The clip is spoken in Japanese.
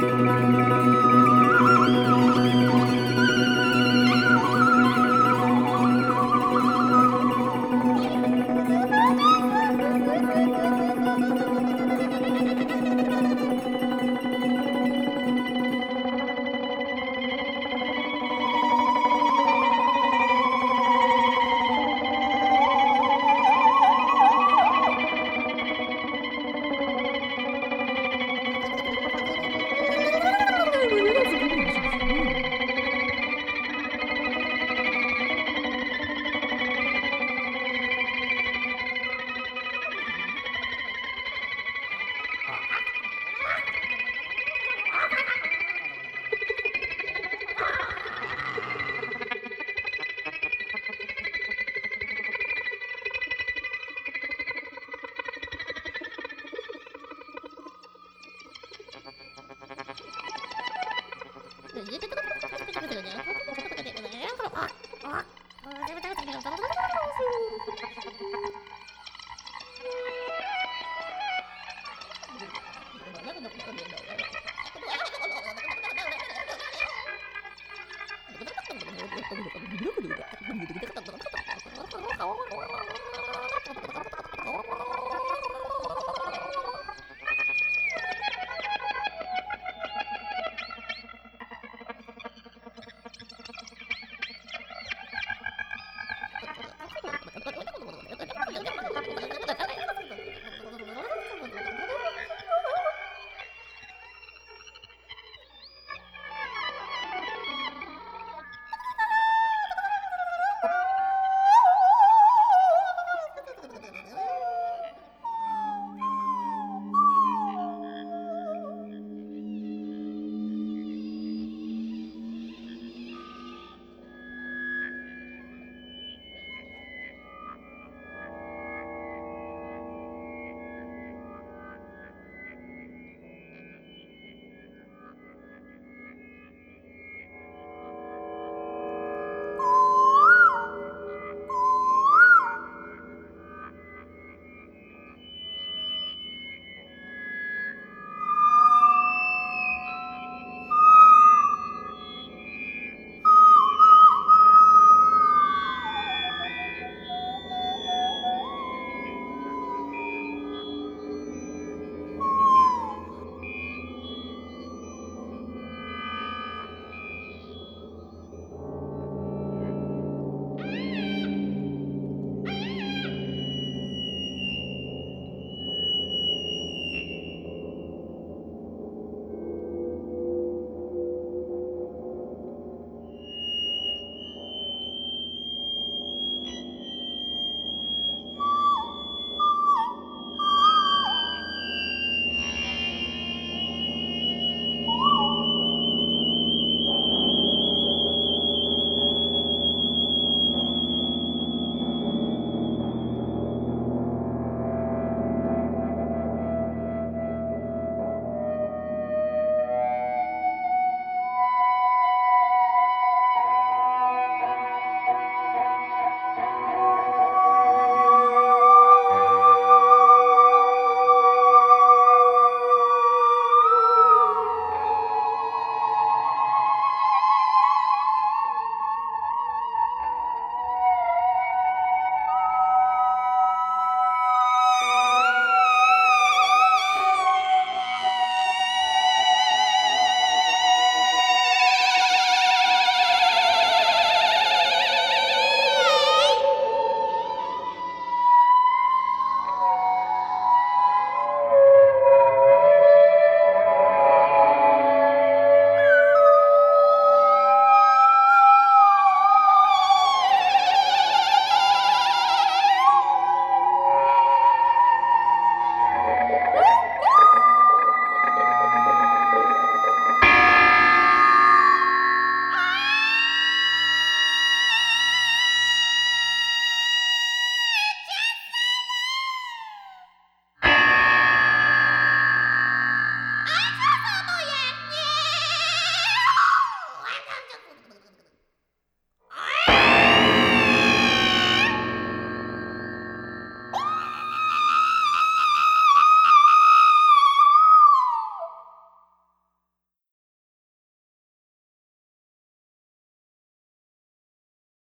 Música Thank you.